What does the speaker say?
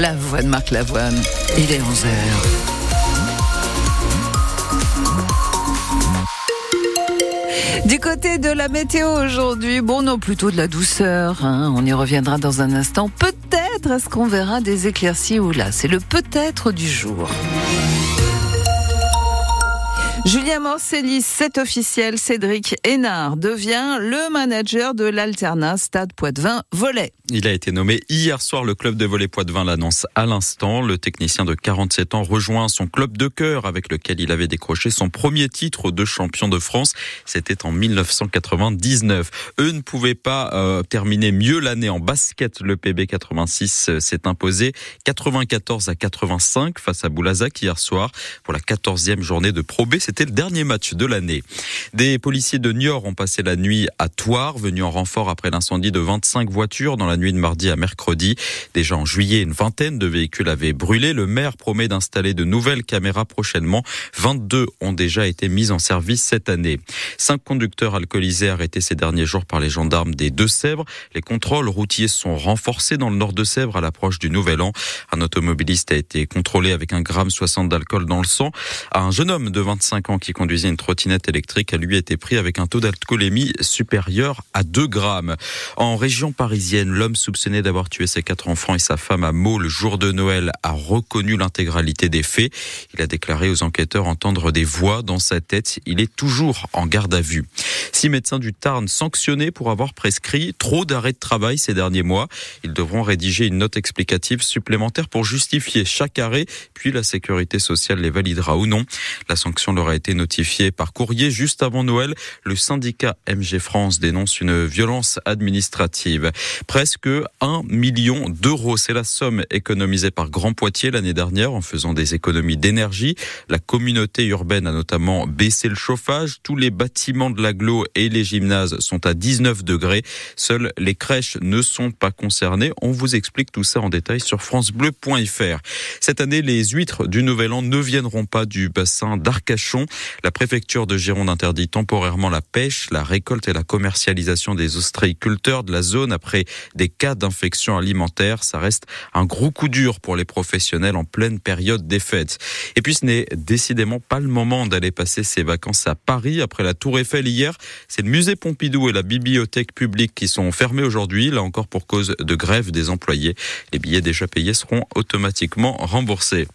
la voix de Marc Lavoine. Il est 11h. Du côté de la météo aujourd'hui, bon non, plutôt de la douceur. Hein. On y reviendra dans un instant. Peut-être est-ce qu'on verra des éclaircies ou là. C'est le peut-être du jour. Julien Morcellis, c'est officiel, Cédric Hénard devient le manager de l'Alternat Stade Poitvin Volet. Il a été nommé hier soir. Le club de volley Poitvin l'annonce à l'instant. Le technicien de 47 ans rejoint son club de cœur avec lequel il avait décroché son premier titre de champion de France. C'était en 1999. Eux ne pouvaient pas euh, terminer mieux l'année en basket. Le PB 86 euh, s'est imposé 94 à 85 face à Boulazac hier soir pour la 14e journée de Pro B. C'était le dernier match de l'année. Des policiers de Niort ont passé la nuit à Toire, venus en renfort après l'incendie de 25 voitures dans la nuit de mardi à mercredi. Déjà en juillet, une vingtaine de véhicules avaient brûlé. Le maire promet d'installer de nouvelles caméras prochainement. 22 ont déjà été mises en service cette année. Cinq conducteurs alcoolisés arrêtés ces derniers jours par les gendarmes des Deux-Sèvres. Les contrôles routiers sont renforcés dans le nord de Sèvres à l'approche du Nouvel An. Un automobiliste a été contrôlé avec un gramme 60 d'alcool dans le sang. Un jeune homme de 25 ans qui conduisait une trottinette électrique a lui été pris avec un taux d'alcoolémie supérieur à 2 grammes. En région parisienne, l'homme soupçonné d'avoir tué ses quatre enfants et sa femme à Meaux le jour de Noël a reconnu l'intégralité des faits. Il a déclaré aux enquêteurs entendre des voix dans sa tête. Il est toujours en garde à vue. Six médecins du Tarn sanctionnés pour avoir prescrit trop d'arrêts de travail ces derniers mois. Ils devront rédiger une note explicative supplémentaire pour justifier chaque arrêt, puis la sécurité sociale les validera ou non. La sanction leur a été notifiée par courrier juste avant Noël. Le syndicat MG France dénonce une violence administrative. Presque un million d'euros, c'est la somme économisée par Grand Poitiers l'année dernière en faisant des économies d'énergie. La communauté urbaine a notamment baissé le chauffage. Tous les bâtiments de l'agglo et les gymnases sont à 19 degrés. Seules les crèches ne sont pas concernées. On vous explique tout ça en détail sur francebleu.fr. Cette année, les huîtres du Nouvel An ne viendront pas du bassin d'Arcachon. La préfecture de Gironde interdit temporairement la pêche, la récolte et la commercialisation des ostréiculteurs de la zone après des cas d'infection alimentaire. Ça reste un gros coup dur pour les professionnels en pleine période des fêtes. Et puis ce n'est décidément pas le moment d'aller passer ses vacances à Paris après la Tour Eiffel hier. C'est le musée Pompidou et la bibliothèque publique qui sont fermés aujourd'hui, là encore pour cause de grève des employés. Les billets déjà payés seront automatiquement remboursés.